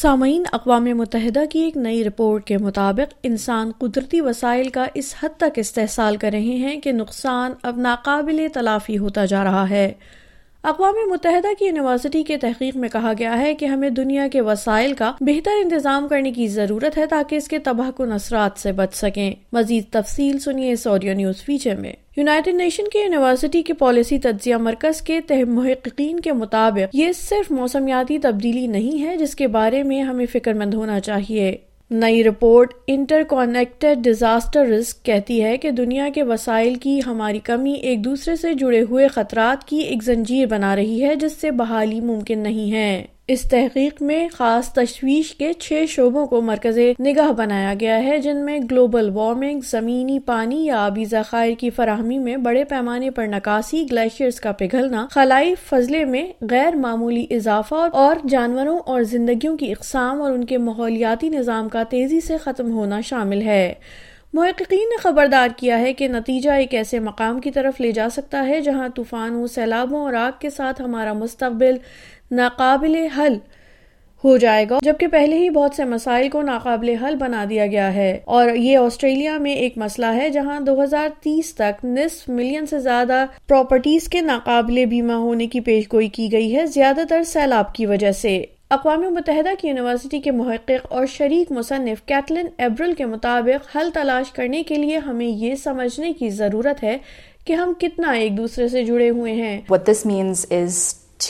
سامعین اقوام متحدہ کی ایک نئی رپورٹ کے مطابق انسان قدرتی وسائل کا اس حد تک استحصال کر رہے ہیں کہ نقصان اب ناقابل تلافی ہوتا جا رہا ہے اقوام متحدہ کی یونیورسٹی کے تحقیق میں کہا گیا ہے کہ ہمیں دنیا کے وسائل کا بہتر انتظام کرنے کی ضرورت ہے تاکہ اس کے تباہ کن اثرات سے بچ سکیں مزید تفصیل سنیے اس آڈیو نیوز فیچر میں یونائیٹڈ نیشن کے یونیورسٹی کے پالیسی تجزیہ مرکز کے محققین کے مطابق یہ صرف موسمیاتی تبدیلی نہیں ہے جس کے بارے میں ہمیں فکر مند ہونا چاہیے نئی report interconnected disaster risk کہتی ہے کہ دنیا کے وسائل کی ہماری کمی ایک دوسرے سے جڑے ہوئے خطرات کی ایک زنجیر بنا رہی ہے جس سے بحالی ممکن نہیں ہے اس تحقیق میں خاص تشویش کے چھ شعبوں کو مرکز نگاہ بنایا گیا ہے جن میں گلوبل وارمنگ زمینی پانی یا آبی ذخائر کی فراہمی میں بڑے پیمانے پر نکاسی گلیشیئرز کا پگھلنا خلائی فضلے میں غیر معمولی اضافہ اور جانوروں اور زندگیوں کی اقسام اور ان کے ماحولیاتی نظام کا تیزی سے ختم ہونا شامل ہے محققین نے خبردار کیا ہے کہ نتیجہ ایک ایسے مقام کی طرف لے جا سکتا ہے جہاں طوفانوں سیلابوں اور آگ کے ساتھ ہمارا مستقبل ناقابل حل ہو جائے گا جبکہ پہلے ہی بہت سے مسائل کو ناقابل حل بنا دیا گیا ہے اور یہ آسٹریلیا میں ایک مسئلہ ہے جہاں دو ہزار تیس تک نصف ملین سے زیادہ پراپرٹیز کے ناقابل بیمہ ہونے کی پیش گوئی کی گئی ہے زیادہ تر سیلاب کی وجہ سے اقوام متحدہ کی یونیورسٹی کے محقق اور شریک مصنف کیتلن ایبرل کے مطابق حل تلاش کرنے کے لیے ہمیں یہ سمجھنے کی ضرورت ہے کہ ہم کتنا ایک دوسرے سے جڑے ہوئے ہیں What this means is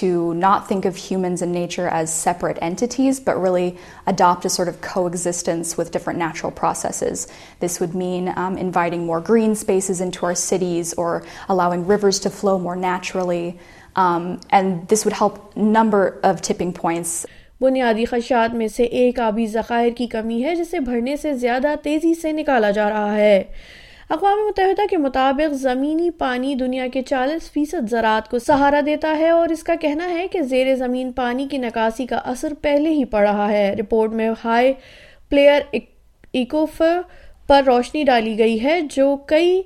to not think of humans and nature as separate entities, but really adopt a sort of coexistence with different natural processes. This would mean um, inviting more green spaces into our cities or allowing rivers to flow more naturally. Um, بنیادی خدشات میں سے ایک آبی ذخائر کی کمی ہے جسے بھرنے سے زیادہ تیزی سے نکالا جا رہا ہے اقوام متحدہ کے مطابق زمینی پانی دنیا کے چالیس فیصد زراعت کو سہارا دیتا ہے اور اس کا کہنا ہے کہ زیر زمین پانی کی نکاسی کا اثر پہلے ہی پڑ رہا ہے رپورٹ میں ہائی پلیئر ایکوف پر روشنی ڈالی گئی ہے جو کئی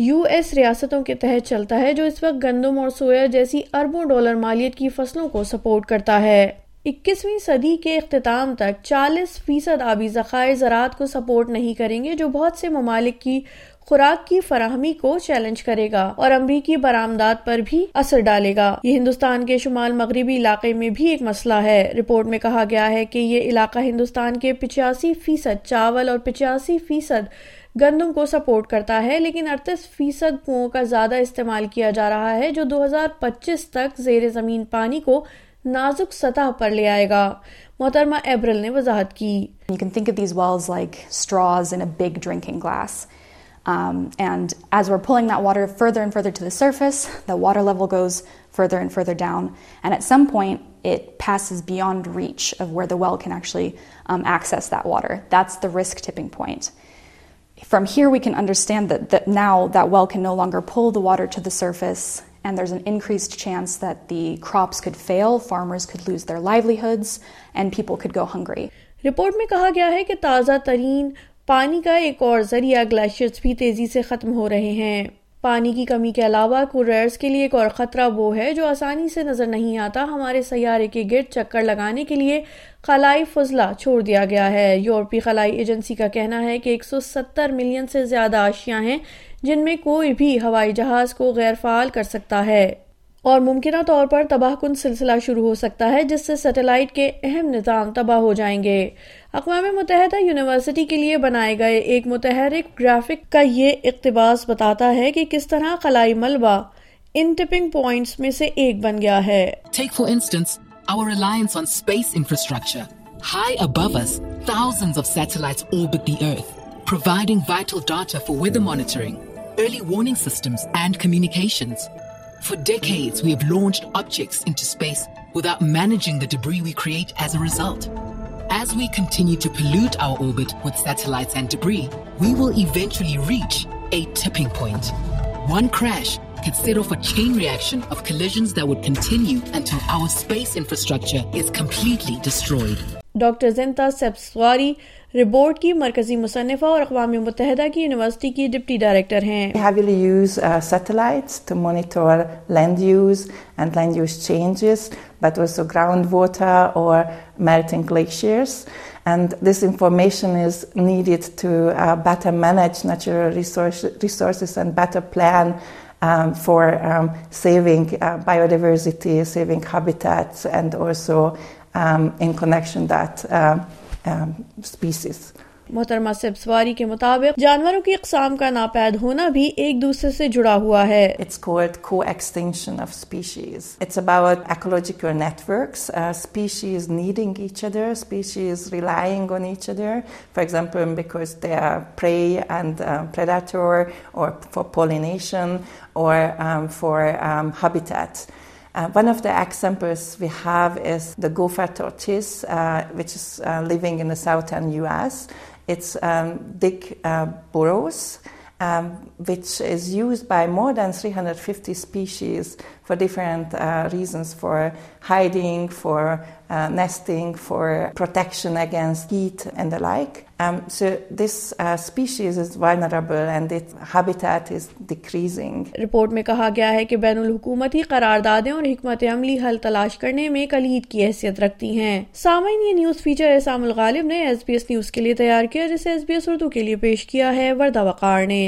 یو ایس ریاستوں کے تحت چلتا ہے جو اس وقت گندم اور سویا جیسی اربوں ڈالر مالیت کی فصلوں کو سپورٹ کرتا ہے اکیسویں صدی کے اختتام تک چالیس فیصد آبی ذخائر زراعت کو سپورٹ نہیں کریں گے جو بہت سے ممالک کی خوراک کی فراہمی کو چیلنج کرے گا اور امریکی برآمدات پر بھی اثر ڈالے گا یہ ہندوستان کے شمال مغربی علاقے میں بھی ایک مسئلہ ہے رپورٹ میں کہا گیا ہے کہ یہ علاقہ ہندوستان کے پچاسی فیصد چاول اور پچاسی فیصد گندم کو سپورٹ کرتا ہے لیکن اڑتیس فیصد کنو کا زیادہ استعمال کیا جا رہا ہے جو دو ہزار پچیس تک زیر زمین پانی کو نازک سطح پر لے آئے گا محترمہ ایبرل نے وضاحت کی water and further downed regulates from here we can understand that, that now that well can no longer pull the water to the surface and there's an increased chance that the crops could fail farmers could lose their livelihoods and people could go hungry report میں کہا گیا ہے کہ تازہ ترین پانی کا ایک اور ذریعہ گلیشیئرز بھی تیزی سے ختم ہو رہے ہیں پانی کی کمی کے علاوہ کولرز کے لیے ایک اور خطرہ وہ ہے جو آسانی سے نظر نہیں آتا ہمارے سیارے کے گرد چکر لگانے کے لیے خلائی فضلہ چھوڑ دیا گیا ہے یورپی خلائی ایجنسی کا کہنا ہے کہ ایک سو ستر ملین سے زیادہ آشیاں ہیں جن میں کوئی بھی ہوائی جہاز کو غیر فعال کر سکتا ہے اور ممکنہ طور پر تباہ کن سلسلہ شروع ہو سکتا ہے جس سے سیٹلائٹ کے اہم نظام تباہ ہو جائیں گے اقوام متحدہ یونیورسٹی کے لیے بنائے گئے ایک متحرک گرافک کا یہ اقتباس بتاتا ہے کہ کس طرح خلائی ملبہ ان ٹپنگ پوائنٹس میں سے ایک بن گیا ہے take for instance our reliance on space infrastructure high above us thousands of satellites orbit the earth providing vital data for weather monitoring early warning systems and communications For decades, we have launched objects into space without managing the debris we create as a result. As we continue to pollute our orbit with satellites and debris, we will eventually reach a tipping point. One crash could set off a chain reaction of collisions that would continue until our space infrastructure is completely destroyed. Dr. Zinta Sepswari report کی مرکزی مصنفہ اور اقوام متحدہ کی university کی deputy director ہیں satellites to monitor glaciers. And this changes but needed ground water اور manage glaciers and this information is needed to better manage natural better plan for saving and also um, and connection in connection uh, species um, محترمہ کے مطابق جانوروں کی اقسام کا ناپید ہونا بھی ایک دوسرے سے جڑا ہوا ہے Uh, one of the examples we have is the gopher tortoise, uh, which is uh, living in the southern U.S. It's dig um, burrows, um, which is used by more than 350 species for for for for different uh, uh, uh, reasons hiding, nesting, protection against heat and and the like. Um, so this uh, species is is vulnerable its habitat report میں کہا گیا ہے کہ بین الحکومتی قراردادیں اور حکمت عملی حل تلاش کرنے میں کلید کی حیثیت رکھتی ہیں نیوز فیچر اسام الغالب نے ایس بی ایس نیوز کے لیے تیار کیا جسے ایس بی ایس اردو کے لیے پیش کیا ہے وردہ وقار نے